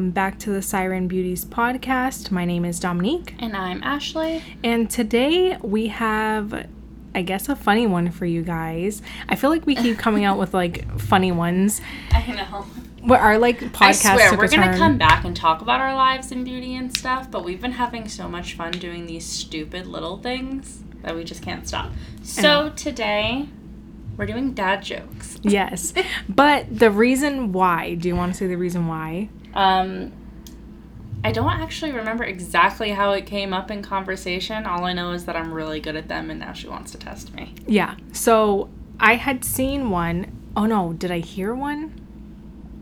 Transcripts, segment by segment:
Welcome back to the Siren Beauties podcast. My name is Dominique, And I'm Ashley. and today we have, I guess, a funny one for you guys. I feel like we keep coming out with like funny ones. I know. What our like podcast I swear, we're going to come back and talk about our lives and beauty and stuff, but we've been having so much fun doing these stupid little things that we just can't stop. So today, we're doing dad jokes. Yes, but the reason why? Do you want to say the reason why? Um, I don't actually remember exactly how it came up in conversation. All I know is that I'm really good at them, and now she wants to test me. Yeah. So I had seen one. Oh no, did I hear one?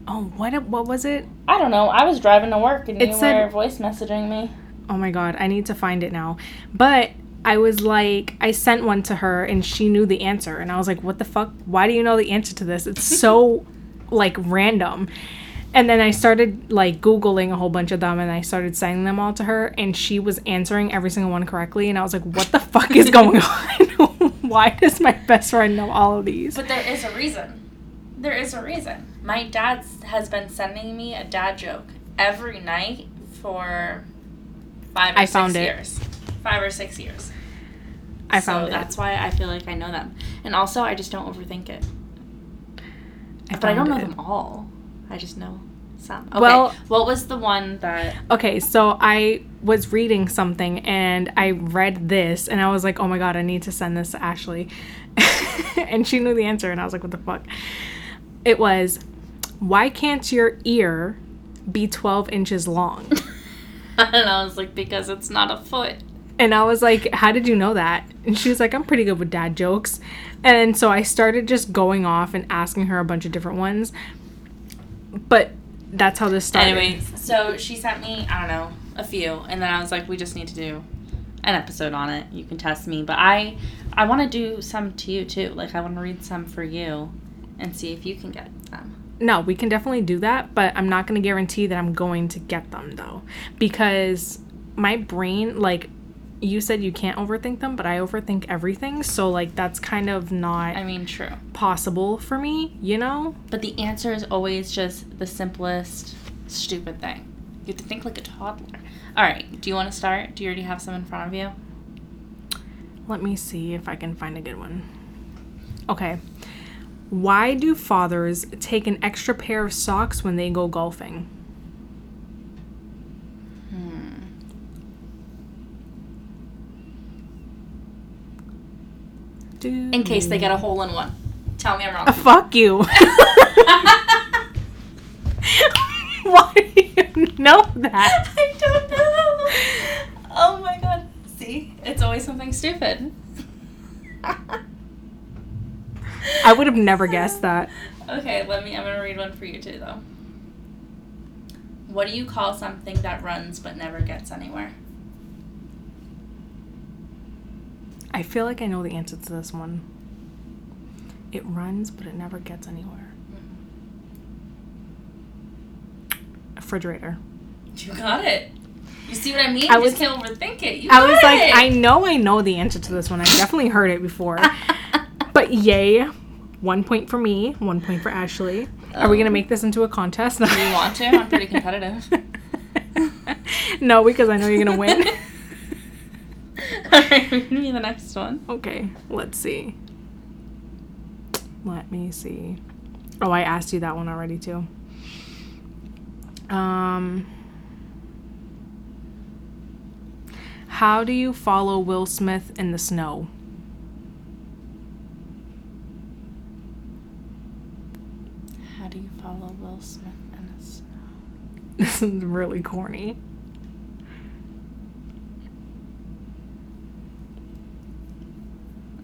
Oh, what? What was it? I don't know. I was driving to work, and It you said- were voice messaging me. Oh my god, I need to find it now. But I was like, I sent one to her and she knew the answer. And I was like, what the fuck? Why do you know the answer to this? It's so like random. And then I started like Googling a whole bunch of them and I started sending them all to her. And she was answering every single one correctly. And I was like, what the fuck is going on? Why does my best friend know all of these? But there is a reason. There is a reason. My dad has been sending me a dad joke every night for five or I six found it. years. Five or six years. I so found it. that's why I feel like I know them. And also, I just don't overthink it. I but I don't know it. them all. I just know some. Okay. Well- what was the one that. Okay, so I was reading something and I read this and I was like, oh my god, I need to send this to Ashley. and she knew the answer and I was like, what the fuck? It was, why can't your ear be 12 inches long? and I was like, because it's not a foot. And I was like, how did you know that? And she was like, I'm pretty good with dad jokes. And so I started just going off and asking her a bunch of different ones. But that's how this started. Anyways, so she sent me, I don't know, a few, and then I was like, we just need to do an episode on it. You can test me, but I, I want to do some to you too. Like I want to read some for you, and see if you can get them. No, we can definitely do that, but I'm not going to guarantee that I'm going to get them though. Because my brain, like, you said you can't overthink them, but I overthink everything. So, like, that's kind of not I mean, true, possible for me, you know? but the answer is always just the simplest, stupid thing. You have to think like a toddler. All right, do you want to start? Do you already have some in front of you? Let me see if I can find a good one. Okay. Why do fathers take an extra pair of socks when they go golfing? Hmm. In case they get a hole in one. Tell me I'm wrong. Uh, fuck you. Why do you know that? I don't know. Oh my god. See? It's always something stupid. I would have never guessed that. Okay, let me I'm gonna read one for you too though. What do you call something that runs but never gets anywhere? I feel like I know the answer to this one. It runs, but it never gets anywhere. A refrigerator. You got it. You see what I mean? I you was- just can't overthink it. You I was got like. I know I know the answer to this one. I definitely heard it before. But yay. One point for me, one point for Ashley. Are we Oh. gonna um, make this into a contest? Do you want to? I'm pretty competitive. no, because I know you're gonna win. Alright, read me the next one. okay, let's see. Let me see. Oh, I asked you that one already too. Um How do you follow Will Smith in the snow? How do you follow Will Smith in the snow? This is really corny.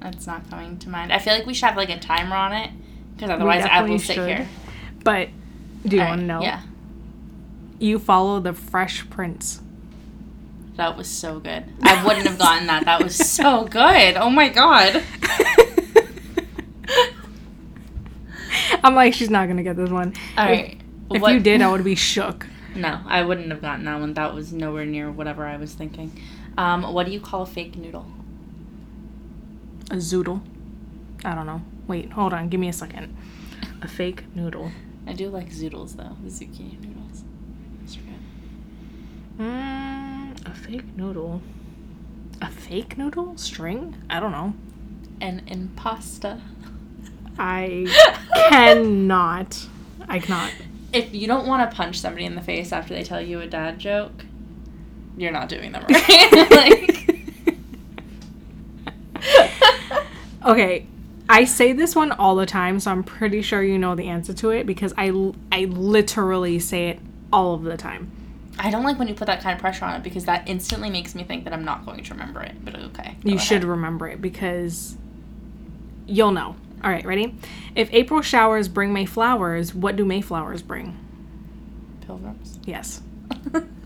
It's not coming to mind. I feel like we should have like a timer on it because otherwise I will sit should. here. But do you All want to know? Yeah, You follow the Fresh Prince. that was so good. I wouldn't have gotten that. That was so good. Oh my god. I'm like, she's not gonna get this one. All If- If you did, I would be shook. No, I wouldn't have gotten that one. That was nowhere near whatever I was thinking. Um, what do you call a fake noodle? A zoodle. I don't know. Wait, hold on. Give me a second. A fake noodle. I do like zoodles though, the zucchini noodles. Mm, a fake noodle. A fake noodle? String? I don't know. An impasta. I cannot. I cannot. If you don't want to punch somebody in the face after they tell you a dad joke, you're not doing them right. like, Okay, I say this one all the time, so I'm pretty sure you know the answer to it because I, I literally say it all of the time. I don't like when you put that kind of pressure on it because that instantly makes me think that I'm not going to remember it. But okay. You should ahead. remember it because you'll know. All right, ready? If April showers bring May flowers, what do Mayflowers bring? Pilgrims. Yes.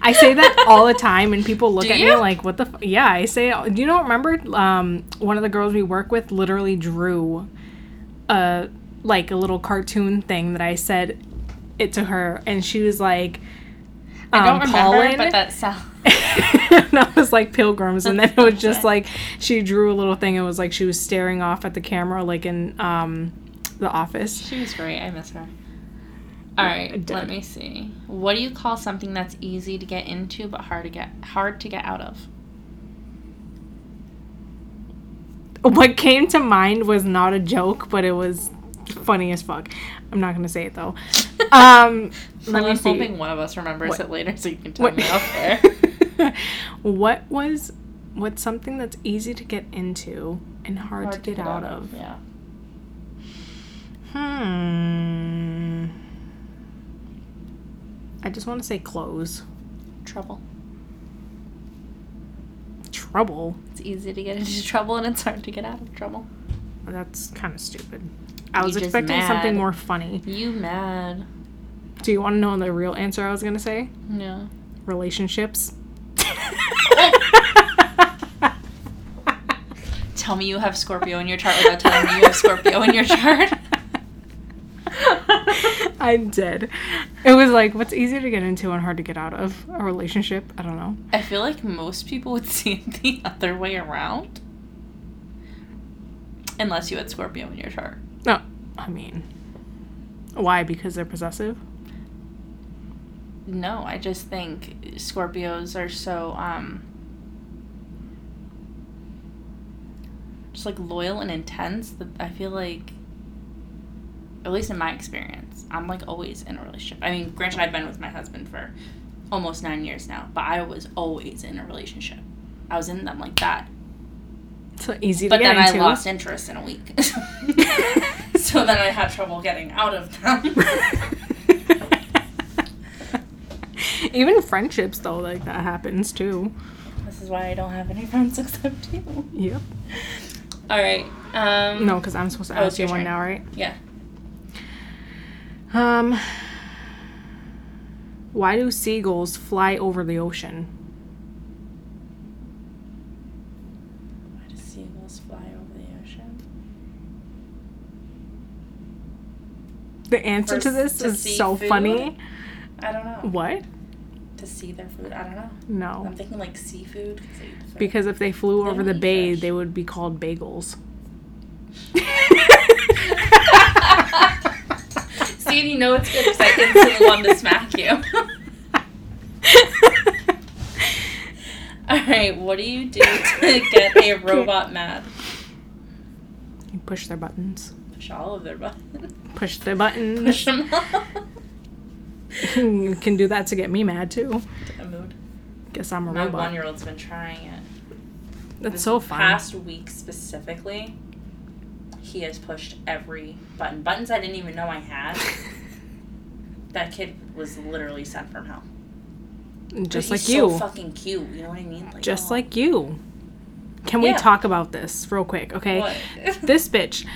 I say that all the time, and people look Do at me like, "What the?" F-? Yeah, I say. Do you know? Remember, um, one of the girls we work with literally drew a like a little cartoon thing that I said it to her, and she was like, I don't um, remember, pollen. but that sounds." and I was like pilgrims, and then it was just like she drew a little thing. It was like she was staring off at the camera, like in um, the office. She was great. I miss her. All right, let me see. What do you call something that's easy to get into but hard to get hard to get out of? What came to mind was not a joke, but it was funny as fuck. I'm not gonna say it though. Um, let me I'm see. hoping one of us remembers What- it later so you can tell What- me off there. what was what's something that's easy to get into and hard, to get, out of? Yeah. Hmm. I just want to say clothes. Trouble. Trouble. It's easy to get into trouble and it's hard to get out of trouble. That's kind of stupid. I was You just expecting something more funny. You mad? Do you want to know the real answer I was gonna say? No. Relationships. Tell me you have Scorpio in your chart without telling me you have Scorpio in your chart. I did. It was like, what's easy to get into and hard to get out of? A relationship? I don't know. I feel like most people would see it the other way around. Unless you had Scorpio in your chart. No, I mean, why? Because they're possessive? No, I just think Scorpios are so um just like loyal and intense that I feel like at least in my experience, I'm like always in a relationship. I mean, granted I've been with my husband for almost 9 years now, but I was always in a relationship. I was in them like that. So easy to But then into. I lost interest in a week. so then I had trouble getting out of them. Even friendships, though, like that happens too. this is why I don't have any friends except you. Yep. All right. Um No, because I'm supposed to Oh, ask you one now, right? Yeah. Um. Why do seagulls fly over the ocean? Why do seagulls fly over the ocean? The answer For to this to is so food? funny. I don't know. What? To see their food? I don't know. No. I'm thinking like seafood. 'cause they eat the fish. Because if they flew They over the bay, fish. they would be called bagels. See, and you know it's good because I instantly wanted to smack you. All right, what do you do to get a robot mad? You push their buttons. Push all of their buttons. Push the buttons. Push them all. you can do that to get me mad too. a mood. Guess I'm a My robot. My one-year-old's been trying it. That's This so fun. Past week specifically, he has pushed every button. Buttons I didn't even know I had. that kid was literally sent from hell. Just like you. So fucking cute. You know what I mean? Like, Just oh. like you. Can we talk about this real quick, okay? What? this bitch.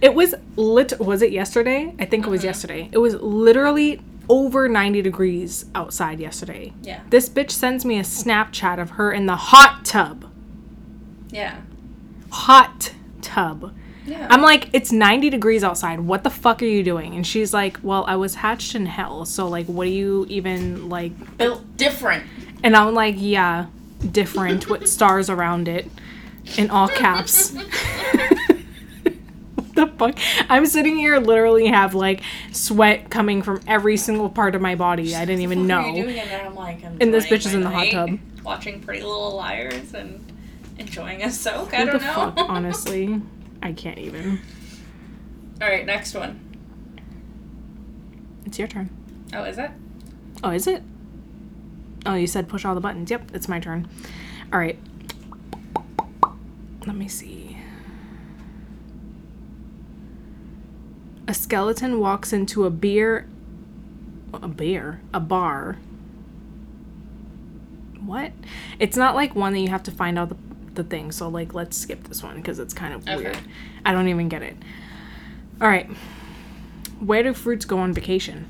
It was lit was it yesterday? I think it was Mhm. yesterday. It was literally over 90 degrees outside yesterday. Yeah. This bitch sends me a Snapchat of her in the hot tub. Yeah. Hot tub. Yeah. I'm like, it's 90 degrees outside. What the fuck are you doing? And she's like, well, I was hatched in hell. So, like, what do you even, like. built different. And I'm like, yeah, different with stars around it in all caps. what the fuck? I'm sitting here, literally have like sweat coming from every single part of my body. I didn't even know. And then like, And this bitch is in the hot tub. watching Pretty Little Liars and enjoying a soak. I Who don't the know. fuck? Honestly, I can't even. All right, next one. It's your turn. Oh, is it? Oh, is it? Oh, you said push all the buttons. Yep, it's my turn. All right. Let me see. A skeleton walks into a beer. A beer? A bar. What? It's not like one that you have to find all the, the thing. So, like, let's skip this one because it's kind of Okay. weird. I don't even get it. All right. Where do fruits go on vacation?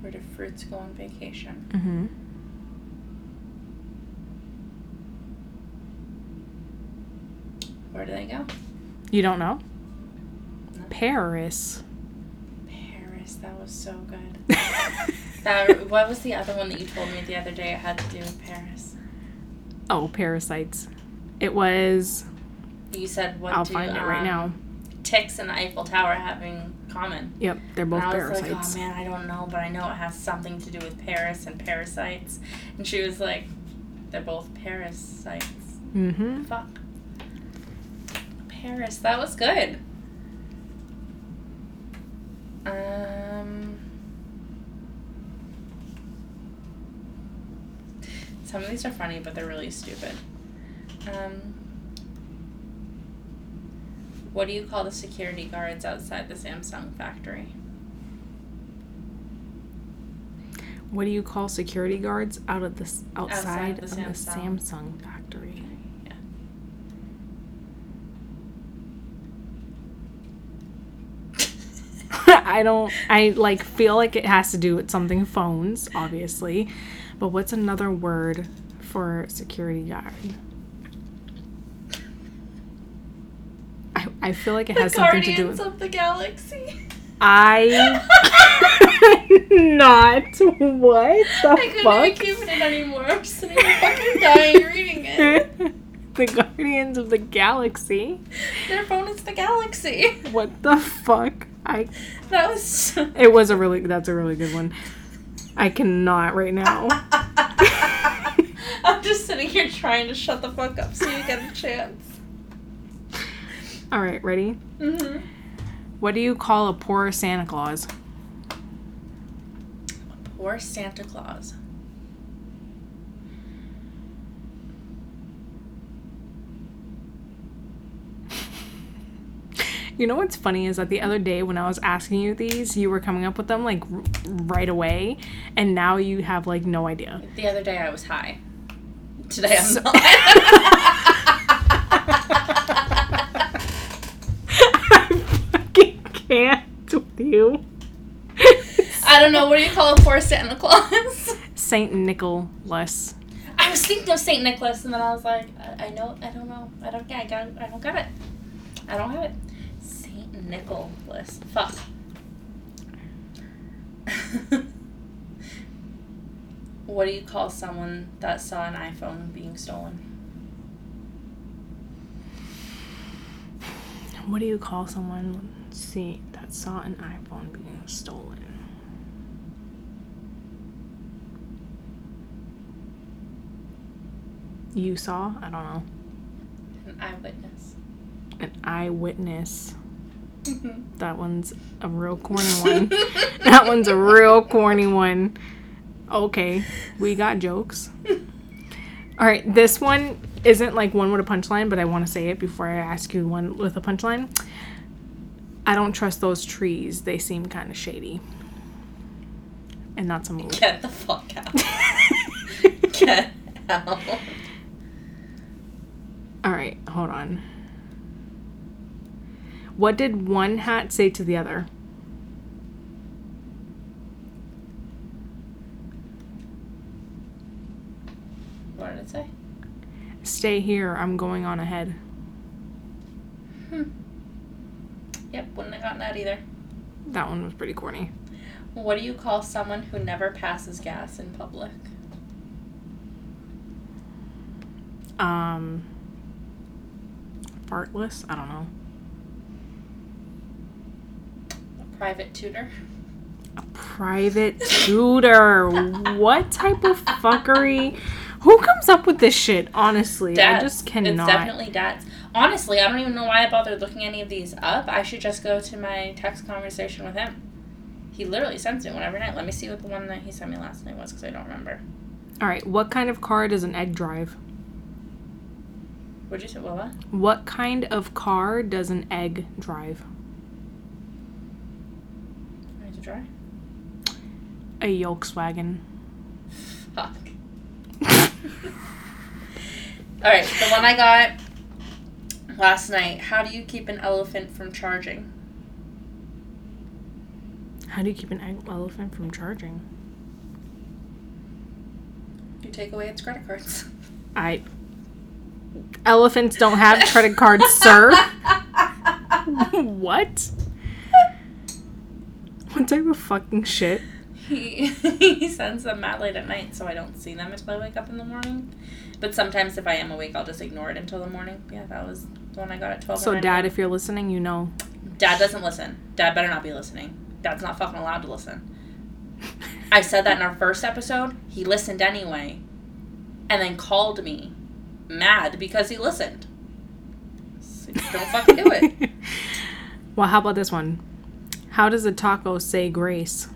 Where do fruits go on vacation? Mm-hmm. Where do they go? You don't know? No. Paris. Paris. That was so good. That. What was the other one that you told me the other day? It had to do with Paris. Oh, parasites. It was. You said what I'll do find it right um, now. ticks and the Eiffel Tower having common? Yep, they're both and I was parasites. like, oh man, I don't know, but I know it has something to do with Paris and parasites. And she was like, they're both parasites. mm-hmm. Fuck. Paris, that was good. Um, some of these are funny, but they're really stupid. Um, what do you call the security guards outside the Samsung factory? What do you call security guards out of this outside, the of the Samsung. Samsung factory? Yeah. I don't. I like feel like it has to do with something phones, obviously. But what's another word for security guard? I, I feel like it the has something to do Guardians with. of the Galaxy. I not what the fuck. I couldn't fuck. even keep it anymore. I'm sitting here fucking dying reading it. the Guardians of the Galaxy. Their phone is the Galaxy. What the fuck? I. That was. So- It was a really. That's a really good one. I cannot right now. I'm just sitting here trying to shut the fuck up so you get a chance. All right, ready? hmm What do you call a poor Santa Claus? Poor Santa Claus. You know what's funny is that the other day when I was asking you these, you were coming up with them like r- right away, and now you have like no idea. The other day I was high. Today I'm So- not. I fucking can't with you. I don't know. What do you call a poor Santa Claus? Saint Nicholas. I was thinking of Saint Nicholas, and then I was like, I, I know, I don't know, I don't, I got, I don't got it. I don't have it. Saint Nicholas. Fuck. what do you call someone that saw an iPhone being stolen? What do you call someone? See that saw an iPhone being stolen? You saw? I don't know. An eyewitness. An eyewitness. Mm-hmm. That one's a real corny one. that one's a real corny one. Okay, we got jokes. All right, this one isn't like one with a punchline, but I want to say it before I ask you one with a punchline. I don't trust those trees. They seem kind of shady. And that's a move. Get the fuck out. Get out. All right, hold on. What did one hat say to the other? What did it say? Stay here. I'm going on ahead. Hmm. Yep, wouldn't have gotten that either. That one was pretty corny. What do you call someone who never passes gas in public? Um, fartless. I don't know. Private tutor. Private tutor. what type of fuckery? Who comes up with this shit? Honestly, I just cannot. It's definitely dads. Honestly, I don't even know why I bothered looking any of these up. I should just go to my text conversation with him. He literally sends me one every night. Let me see what the one that he sent me last night was because I don't remember. All right, what kind of car does an egg drive? What'd you say? What? What kind of car does an egg drive? To. A Volkswagen. Fuck. All right, the one I got last night. How do you keep an elephant from charging? How do you keep an elephant from charging? You take away its credit cards. I. Elephants don't have credit cards, sir. what? What type of fucking shit? He he sends them mad late at night, so I don't see them until I wake up in the morning. But sometimes if I am awake, I'll just ignore it until the morning. Yeah, that was the one I got at twelve. So, Dad, if you're listening, you know. Dad doesn't listen. Dad better not be listening. Dad's not fucking allowed to listen. I said that in our first episode. He listened anyway, and then called me mad because he listened. So don't fucking do it. well, how about this one? How does a taco say grace?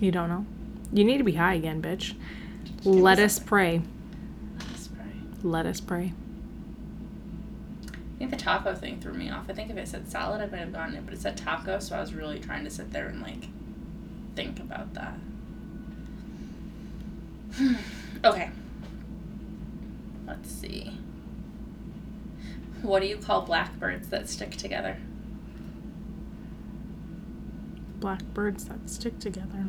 You don't know? You need to be high again, bitch. Let us pray. Let us pray. I think the taco thing threw me off. I think if it said salad, I might have gotten it, but it said taco, so I was really trying to sit there and like think about that. okay. Let's see. What do you call blackbirds that stick together? Blackbirds that stick together.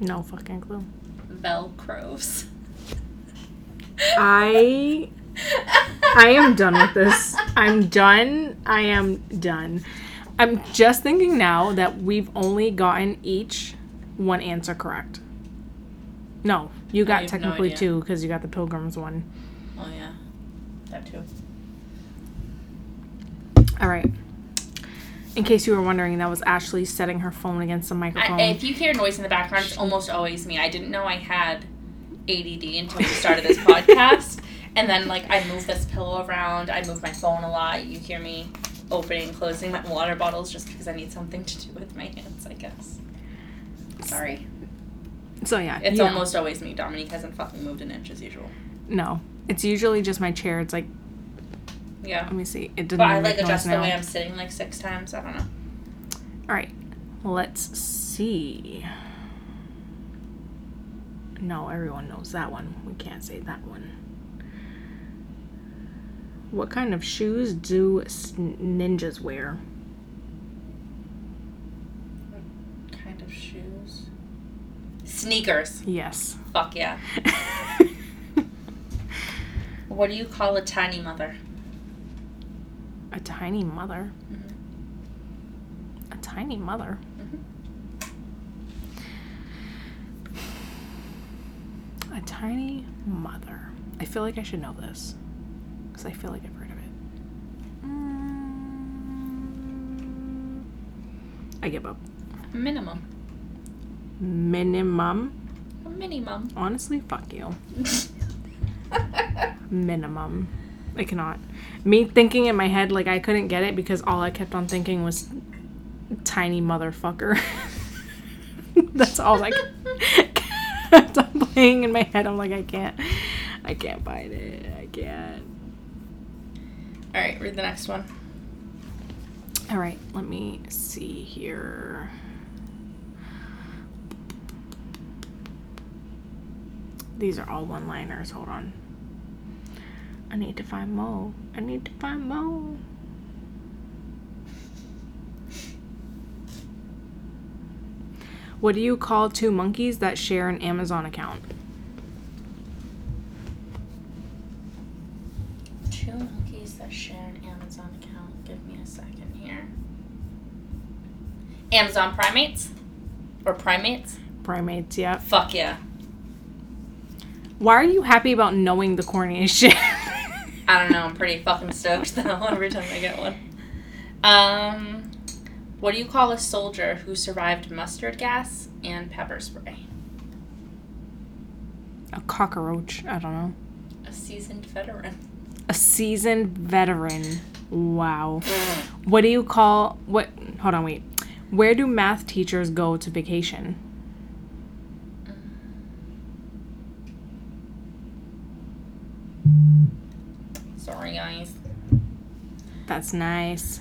No fucking clue. Velcros. I I am done with this. I'm done. I am done. I'm just thinking now that we've only gotten each one answer correct. No, you got no technically idea. two because you got the pilgrims one. Oh yeah, that too. All right. In case you were wondering, that was Ashley setting her phone against the microphone. I, if you hear noise in the background, it's almost always me. I didn't know I had ADD until we started this podcast. And then, like, I move this pillow around. I move my phone a lot. You hear me opening and closing my water bottles just because I need something to do with my hands, I guess. Sorry. So yeah, It's know. almost always me. Dominique hasn't fucking moved an inch as usual. no. It's usually just my chair. It's like Yeah. let me see. It doesn't But I like adjust the now. way I'm sitting like six times. I don't know. All right, let's see. No, everyone knows that one. We can't say that one. What kind of shoes do ninjas wear? Kind of shoes. Sneakers. Yes. Fuck yeah. What do you call a tiny mother? a tiny mother. Mhm. A tiny mother. A tiny mother. I feel like I should know this because I feel like I've heard of it. Mm, I give up. Minimum. Minimum. Minimum. Honestly, fuck you. Minimum. I cannot. Me thinking in my head like I couldn't get it because all I kept on thinking was tiny motherfucker. That's all I kept on playing in my head. I'm like, I can't. I can't find it. I can't. All right, read the next one. All right, let me see here. These are all one liners. Hold on. I need to find Mo. I need to find Mo. What do you call two monkeys that share an Amazon account? Two monkeys that share an Amazon account. Give me a second here. Amazon primates? Or primates? Primates, yeah. Fuck yeah. Why are you happy about knowing the corniest shit? I don't know. I'm pretty fucking stoked though every time I get one. Um, what do you call a soldier who survived mustard gas and pepper spray? a cockroach. I don't know. A seasoned veteran. A seasoned veteran. Wow. What do you call what? Hold on, wait. Where do math teachers go to vacation? Sorry, guys. That's nice.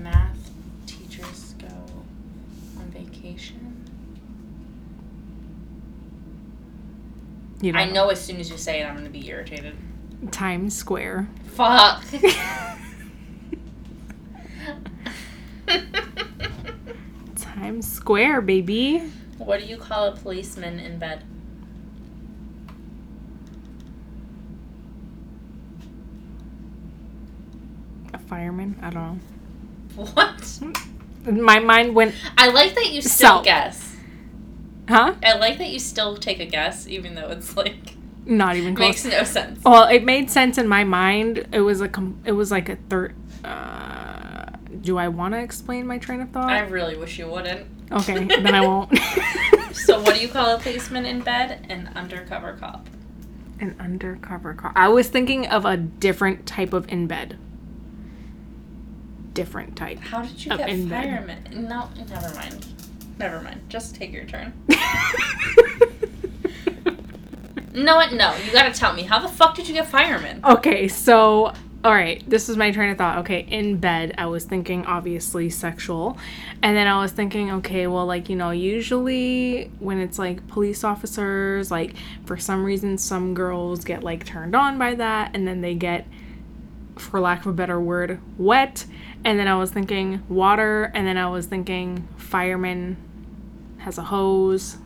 Math teachers go on vacation. You I know as soon as you say it, I'm gonna be irritated. Times Square. Fuck. Times Square, baby. what do you call a policeman in bed? A fireman. I don't What? My mind went, I like that you still guess. huh? I like that you still take a guess, even though it's like Not even close. makes no sense. Well, it made sense in my mind. It was a com- it was like a third. Uh, do I want to explain my train of thought? I really wish you wouldn't. okay, then I won't. So, what do you call a policeman in bed? An undercover cop. An undercover cop. I was thinking of a different type of in bed. Different type. How did you get bed. fireman? No, never mind. Never mind. Just take your turn. No, what? No, you gotta tell me. How the fuck did you get fireman? Okay, so all right, this is my train of thought. Okay, in bed, I was thinking obviously sexual. And then I was thinking, okay, well, like, you know, usually when it's like police officers, like for some reason some girls get like turned on by that and then they get for lack of a better word, wet. And then I was thinking water, and then I was thinking fireman has a hose.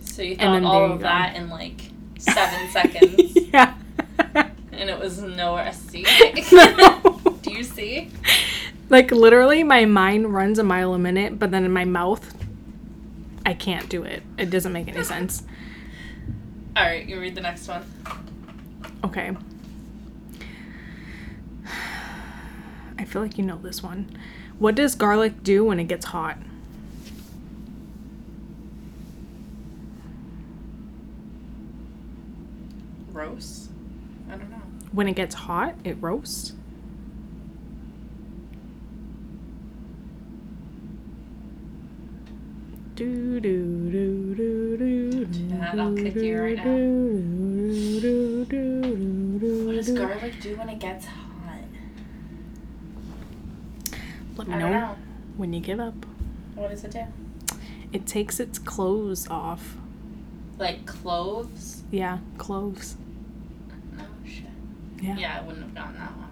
So you And thought then all you of go. that in like seven seconds, yeah. and it was nowhere. See? No. Do you see? Like literally, my mind runs a mile a minute, but then in my mouth, I can't do it. It doesn't make any sense. All right, you read the next one. Okay. Feel like you know this one. What does garlic do when it gets hot? Roast. I don't know. When it gets hot, it roasts. Do do do do do. Dad, I'll kick you right now. What does garlic do when it gets hot? Let me I know, know. when you give up. What does it do? It takes its clothes off. Like cloves? Yeah, cloves. No shit. Yeah. Yeah, I wouldn't have gotten that one.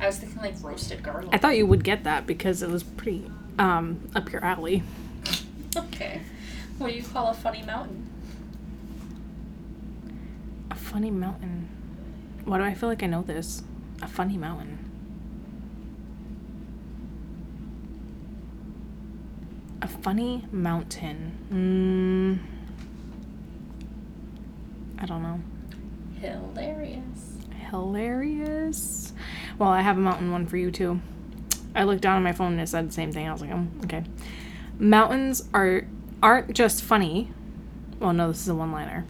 I was thinking like roasted garlic. I thought you would get that because it was pretty um up your alley. Okay. What do you call a funny mountain? A funny mountain. Why do I feel like I know this? A funny mountain. A funny mountain. Mm, I don't know. Hilarious. Hilarious. Well, I have a mountain one for you too. I looked down on my phone and it said the same thing. I was like, oh, okay. Mountains are aren't just funny. Well, no, this is a one-liner.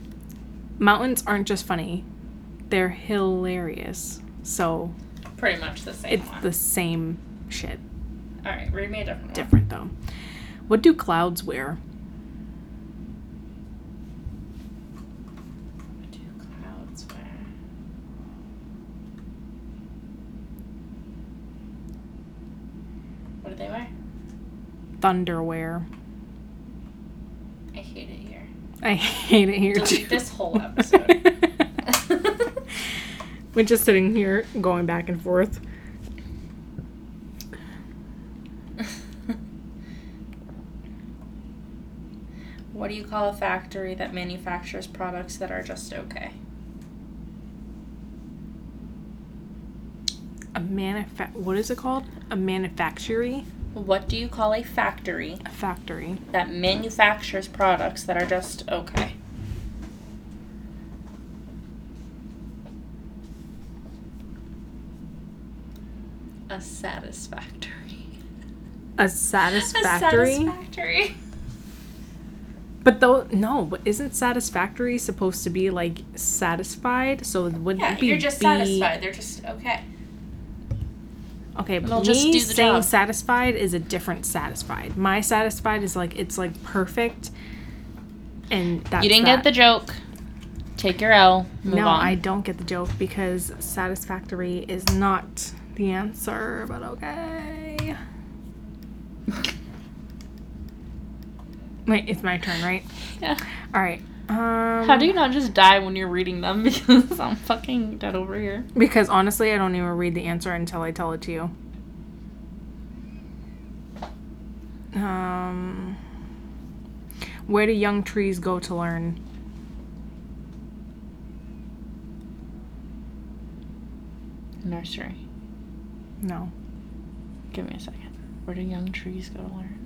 Mountains aren't just funny; they're hilarious. So Pretty much the same it's one. the same shit, All right, read me a different one. different though. What do clouds wear? What do clouds wear? What do they wear? Thunderwear. I hate it here. I hate it here too. This whole episode. We're just sitting here going back and forth. What do you call a factory that manufactures products that are just okay? A manufa- what is it called? A manufactory? What do you call a factory? A factory. That manufactures products that are just okay. A satisfactory. A satisfactory? A satisfactory satisfactory. But though no, but isn't satisfactory supposed to be like satisfied? So would Yeah, it be you're just be- satisfied. They're just okay. Okay, but They'll me just do the saying job. satisfied is a different satisfied. My satisfied is like it's like perfect, and that's you didn't that. get the joke. Take your L. Move no, on. I don't get the joke because satisfactory is not the answer. But okay. Wait, it's my turn, right? Yeah. All right. Um, How do you not just die when you're reading them? Because I'm fucking dead over here. Because honestly, I don't even read the answer until I tell it to you. Um, where do young trees go to learn? Nursery. No. Give me a second. Where do young trees go to learn?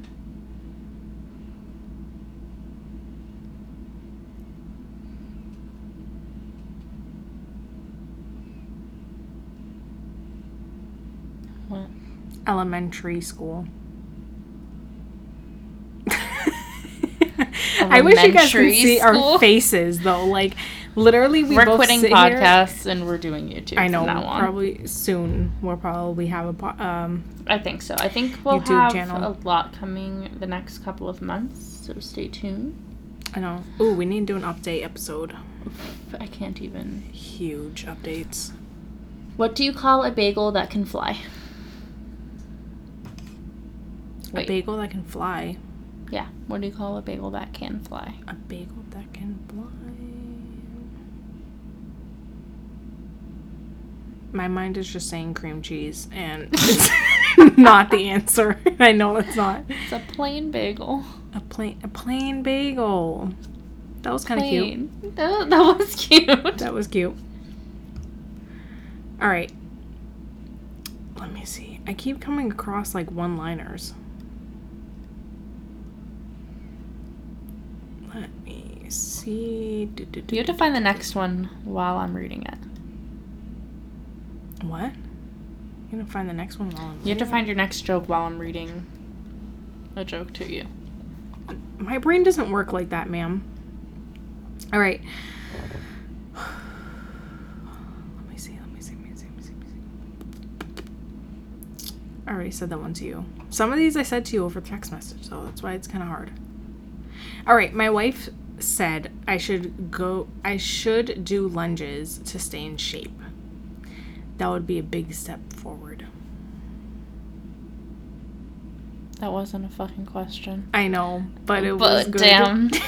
What? Elementary school. I wish you guys could see school? our faces though. Like, literally, we are quitting sit here- podcasts and we're doing YouTube I know. from now on. Probably soon. We'll probably have a po- um. I think so. I think we'll YouTube have channel. a lot coming the next couple of months, so stay tuned. I know. Ooh, we need to do an update episode. I can't even. Huge updates. What do you call a bagel that can fly? A bagel that can fly. yeah. What do you call a bagel that can fly? A bagel that can fly. My mind is just saying cream cheese, and it's not the answer. I know it's not. It's a plain bagel. A plain, a plain bagel. That was kind of cute. That, that was cute. That was cute. All right. Let me see. I keep coming across like one-liners. Let me see. Do, do, do, You have to find the next one while I'm reading it. What? You're gonna find the next one while I'm You have to find your next joke while I'm reading a joke to you. My brain doesn't work like that, ma'am. All right. Let me see. Let me see. Let me see. Let me see. Let me see. I already said that one to you. Some of these I said to you over text message, so that's why it's kind of hard. All right, my wife said I should go. I should do lunges to stay in shape. That would be a big step forward. That wasn't a fucking question. I know, but it was good. damn.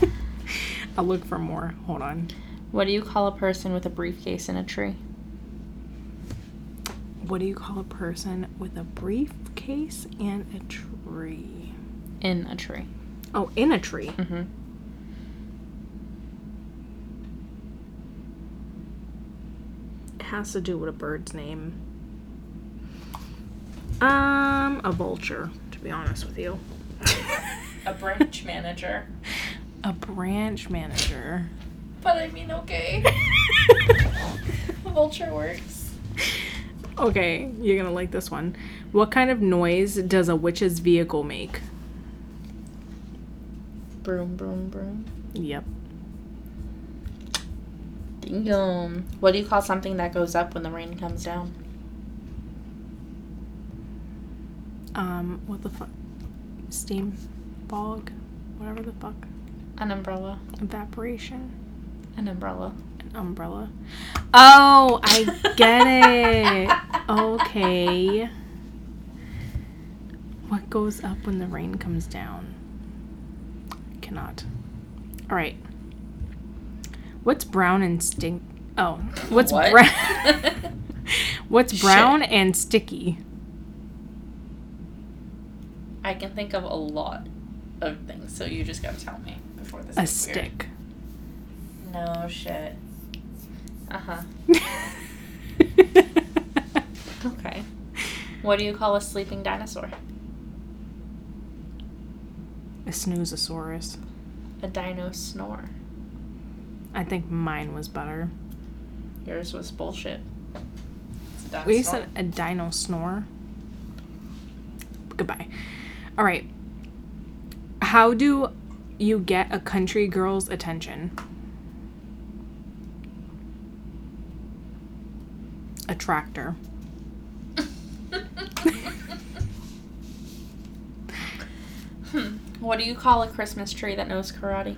I'll look for more. Hold on. What do you call a person with a briefcase in a tree? What do you call a person with a briefcase and a tree? In a tree. Oh, in a tree. Mm-hmm. Has to do with a bird's name. Um, a vulture, to be honest with you. A branch manager. A branch manager. But I mean, okay. Vulture works. Okay, you're gonna like this one. What kind of noise does a witch's vehicle make? Broom, broom, broom. Yep. Damn. What do you call something that goes up when the rain comes down? Um, what the fuck? Steam, fog, whatever the fuck. An umbrella. Evaporation. An umbrella. An umbrella. Oh, I get it. Okay. What goes up when the rain comes down? Cannot. All right. What's brown and stink? Oh, what's What? brown? what's Shit. brown and sticky? I can think of a lot of things, so you just gotta tell me before this. A is weird. stick. No shit. Uh huh. Okay. What do you call a sleeping dinosaur? a snoozosaurus. A dino snore. I think mine was better. Yours was bullshit. It's a dinosaur. We said a dino snore. Goodbye. All right. How do you get a country girl's attention? A tractor. Hmm. What do you call a Christmas tree that knows karate?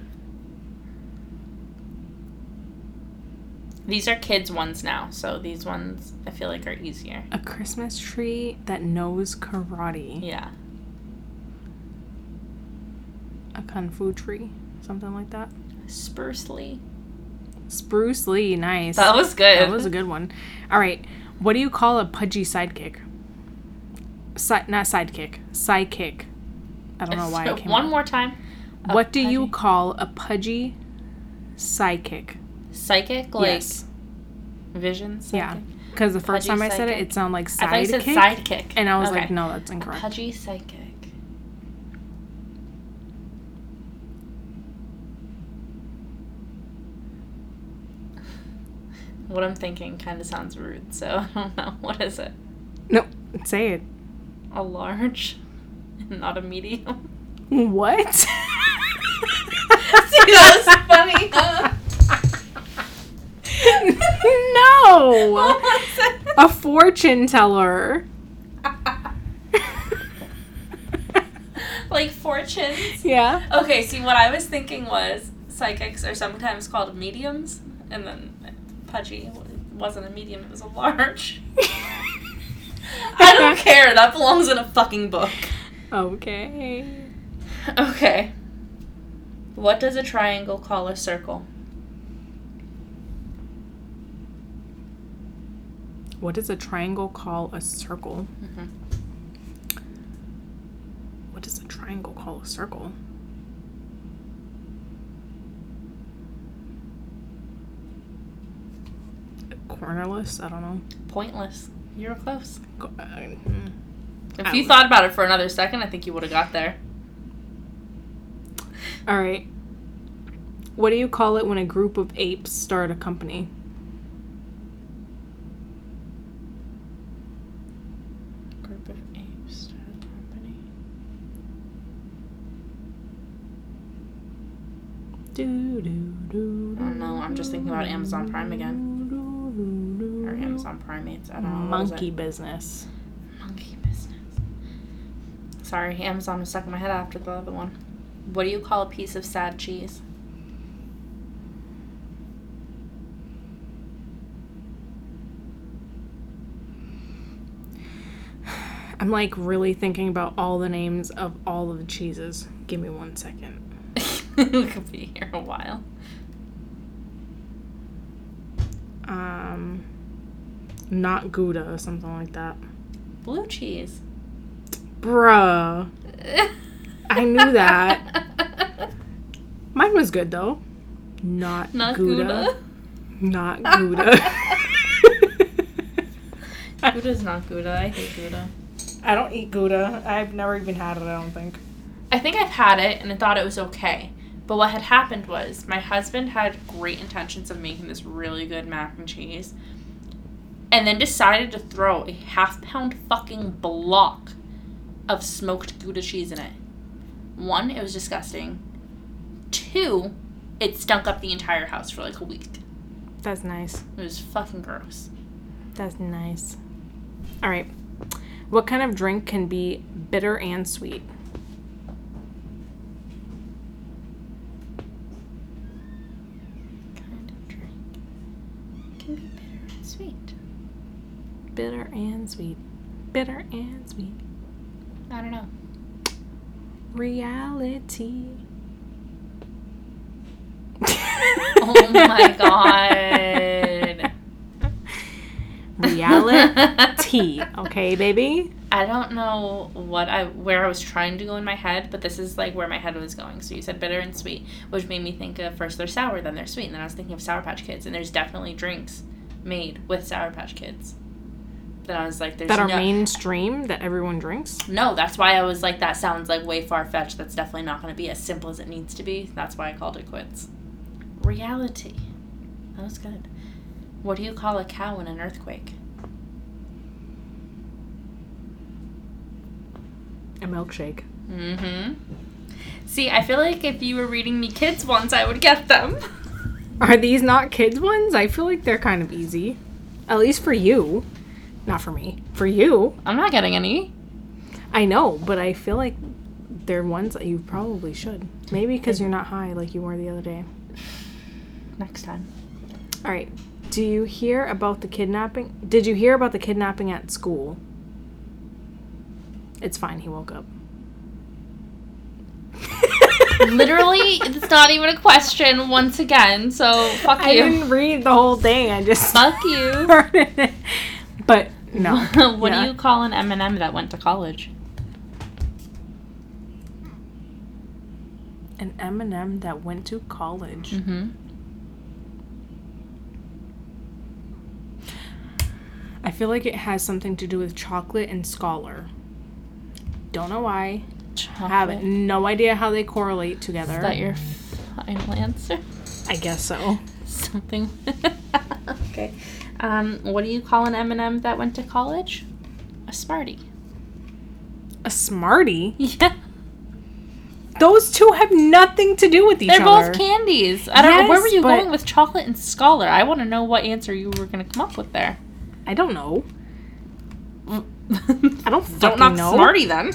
These are kids ones now, so these ones I feel like are easier. A Christmas tree that knows karate. Yeah. A kung fu tree. Something like that. Spruce Lee. Spruce Lee. Nice. That was good. That was a good one. All right. What do you call a pudgy sidekick? Si- not sidekick. Sidekick. I don't know why I came One up. more time. A What do you call a pudgy sidekick? Psychic? Like yes. vision? Yeah. Because the first Pudgy time I said it, it sounded like I thought you said sidekick. sidekick. And I was Okay. like, no, that's A incorrect. pudgy psychic. What I'm thinking kind of sounds rude, so I don't know. What is it? No, say it. A large, not a medium. What? See, that was funny. huh? No. What was it? A fortune teller. like fortunes. yeah. Okay, see, what I was thinking was psychics are sometimes called mediums, and then pudgy wasn't a medium; it was a large. I don't care. That belongs in a fucking book. Okay. Okay. What does a triangle call a circle? What does a triangle call a circle? Mhm. What does a triangle call a circle? Cornerless? I don't know. Pointless. You were close. Co- uh, mm. If I you thought about it for another second, I think you would have got there. All right. What do you call it when a group of apes start a company? Group of apes start a company. Do, do, do, I don't know, I'm just thinking about Amazon Prime again. do, Or do. Amazon Primates. I don't know. what is it? Monkey business. Monkey business. Sorry, Amazon was stuck in my head after the other one. What do you call a piece of sad cheese? I'm like really thinking about all the names of all of the cheeses. Give me one second. We could be here a while. Um, not Gouda or something like that. Blue cheese. Bruh. I knew that. Mine was good though. Not, Not Gouda. Gouda. Not Gouda. Gouda's not Gouda. I hate Gouda. I don't eat Gouda. I've never even had it, I don't think. I think I've had it and I thought it was okay. But what had happened was my husband had great intentions of making this really good mac and cheese and then decided to throw a half pound fucking block of smoked Gouda cheese in it. One, it was disgusting. Two, it stunk up the entire house for like a week. That's nice. It was fucking gross. That's nice. All right. What kind of drink can be bitter and sweet? Kind of drink can be bitter and sweet. Bitter and sweet. Bitter and sweet. I don't know. Reality. Oh my god. Reality. Okay, baby. I don't know what I where I was trying to go in my head, but this is like where my head was going. So you said bitter and sweet, which made me think of first they're sour, then they're sweet, and then I was thinking of Sour Patch Kids, and there's definitely drinks made with Sour Patch Kids that I was like, there's that are no- mainstream that everyone drinks. No, that's why I was like, that sounds like way far fetched. That's definitely not going to be as simple as it needs to be. That's why I called it quits. Reality. That was good. What do you call a cow in an earthquake? A milkshake. Mm-hmm. See, I feel like if you were reading me kids ones, I would get them. Are these not kids ones? I feel like they're kind of easy. At least for you. Not for me. For you. I'm not getting any. I know, but I feel like they're ones that you probably should. Maybe because you're not high like you were the other day. Next time. All right. Do you hear about the kidnapping? Did you hear about the kidnapping at school? It's fine. He woke up. Literally, it's not even a question once again, so fuck you. I didn't read the whole thing. I just Fuck you. But no. what Yeah. do you call an M&M that went to college? An M&M that went to college. Mm-hmm. I feel like it has something to do with chocolate and scholar. Don't know why. Have no idea how they correlate together. Is that your final answer? I guess so. Something. okay. Um, what do you call an M&M that went to college? A smarty. A smarty? Yeah. Those two have nothing to do with each other. They're both candies. I don't know. Where were you going with chocolate and scholar? I want to know what answer you were going to come up with there. I don't know. I don't Don't knock know. Smartie then.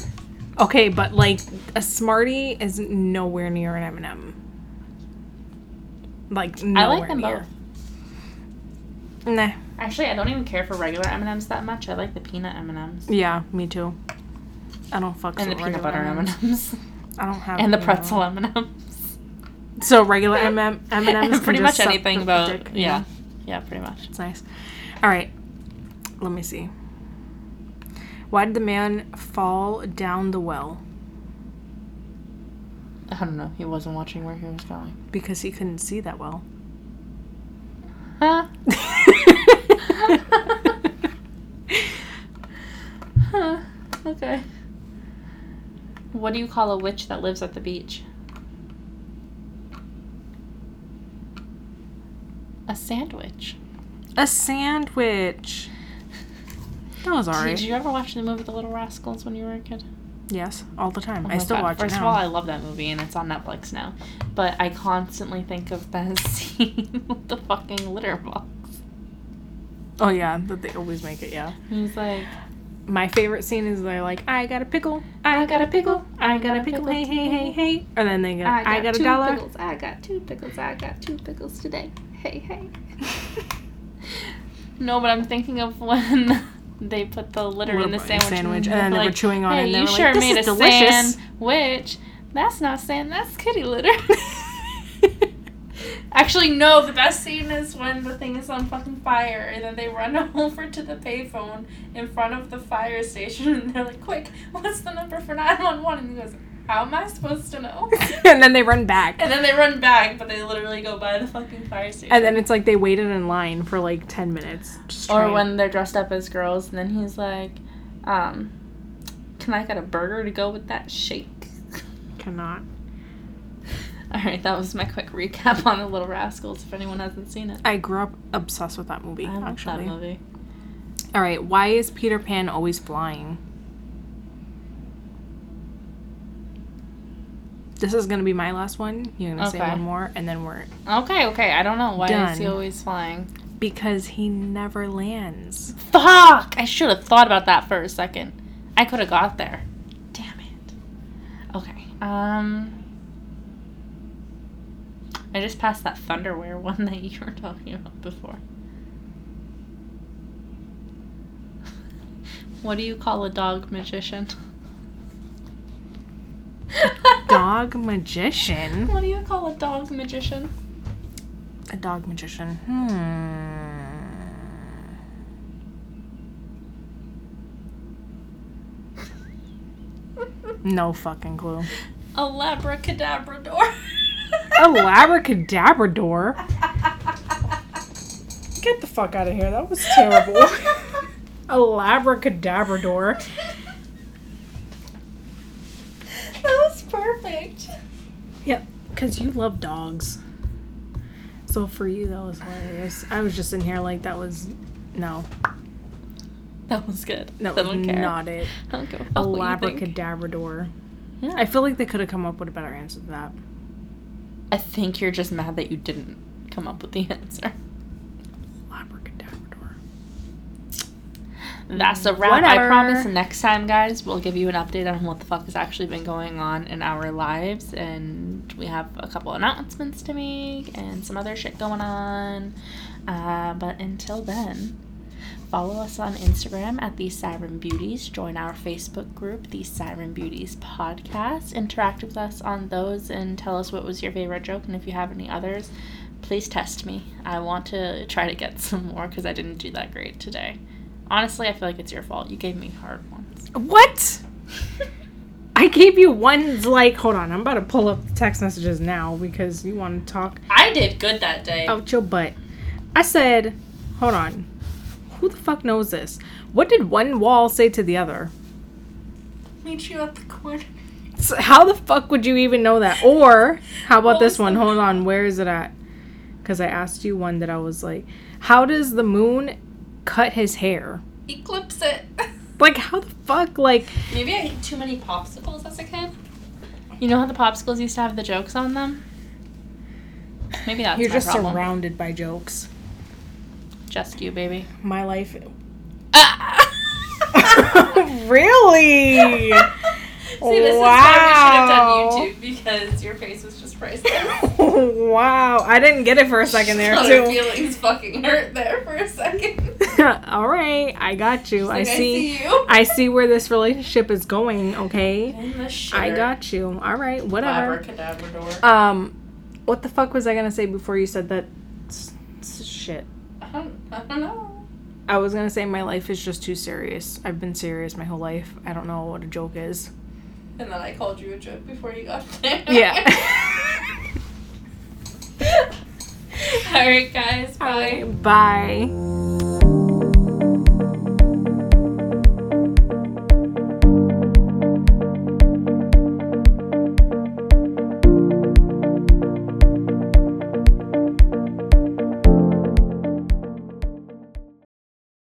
Okay, but like a Smartie is nowhere near an M&M. Like I nowhere like them near. both. Nah. Actually, I don't even care for regular M&Ms that much. I like the peanut M&Ms. Yeah, me too. I don't fuck And the peanut butter M&Ms. M&Ms. I don't have and the pretzel. M&Ms. So regular M M M and M's. pretty much anything about yeah. yeah, pretty much. It's nice. All right, let me see. Why did the man fall down the well? I don't know. He wasn't watching where he was going. Because he couldn't see that well. Huh? huh. Okay. What do you call a witch that lives at the beach? A sandwich. A sandwich. That was alright. Did you ever watch the movie The Little Rascals when you were a kid? Yes, all the time. Oh I still God. watch First it of all, I love that movie and it's on Netflix now. But I constantly think of that scene with the fucking litter box. oh yeah, that they always make it. Yeah. He's like, My favorite scene is they're like, "I got a pickle, I got a pickle, I got a pickle, hey hey hey hey," and then they go, "I got, a two dollar." Pickles. I got two pickles. I got two pickles today. Hey, hey. no, but I'm thinking of when they put the litter in the sandwich, sandwich, and, and then were like, chewing on it, hey, and they you were like, sure "This made is a delicious." sandwich. That's not sand. That's kitty litter. Actually, no. The best scene is when the thing is on fucking fire, and then they run over to the payphone in front of the fire station, and they're like, "Quick, what's the number for 911?" And he goes, "How am I supposed to know?" and then they run back. And then they run back, but they literally go by the fucking fire station. And then it's like they waited in line for like 10 minutes. Or trying- when they're dressed up as girls, and then he's like, um, "Can I get a burger to go with that shake?" Cannot. All right, that was my quick recap on the Little Rascals. If anyone hasn't seen it, I grew up obsessed with that movie, I love actually. that movie. All right, why is Peter Pan always flying? This is going to be my last one. You're going to say one more, and then we're. Okay, okay. I don't know why is he always flying. Because he never lands. Fuck! I should have thought about that for a second. I could have got there. Damn it. Okay. Um. I just passed that Thunderwear one that you were talking about before. What do you call a dog magician? Dog magician? What do you call a dog magician? A dog magician. Hmm. No fucking clue. A labracadabrador. A labracadabrador? Get the fuck out of here. That was terrible. A labracadabrador. that was perfect. Yep, because you love dogs. So for you, that was hilarious. I was just in here like that was. No. That was good. That I was don't care. not it. I don't give a fuck what you think. Abracadabrador. Yeah. I feel like they could have come up with a better answer to that. I think you're just mad that you didn't come up with the answer. That's a wrap. I promise next time, guys, we'll give you an update on what the fuck has actually been going on in our lives. And we have a couple announcements to make and some other shit going on. Uh, but until then, follow us on Instagram at The Siren Beauties. Join our Facebook group, The Siren Beauties Podcast. Interact with us on those and tell us what was your favorite joke. And if you have any others, please test me. I want to try to get some more because I didn't do that great today. Honestly, I feel like it's your fault. You gave me hard ones. What? I gave you ones like. Hold on, I'm about to pull up the text messages now because you want to talk I did good that day. out your butt. I said, hold on. Who the fuck knows this? What did one wall say to the other? Meet you at the corner. So how the fuck would you even know that? Or how about this one? Hold on, where is it at? Because I asked you one that I was like, how does the moon cut his hair? Eclipse it. Like, how the fuck? Like, Maybe I ate too many popsicles as a kid. You know how the popsicles used to have the jokes on them? Maybe that's you're my just problem. surrounded by jokes. Just you, baby. My life. Ah! really? See, this Wow. is why we should have done YouTube because your face was just priceless. wow, I didn't get it for a second there too. My too. feelings fucking hurt there for a second. All right, I got you. I Like, see. you. I see where this relationship is going. Okay, In the shitter. I got you. All right, whatever. Um, what the fuck was I gonna say before you said that s- shit? I don't, I don't know. I was gonna say my life is just too serious. I've been serious my whole life. I don't know what a joke is. And then I called you a joke before you got there. Yeah. All right, guys. Bye. Bye.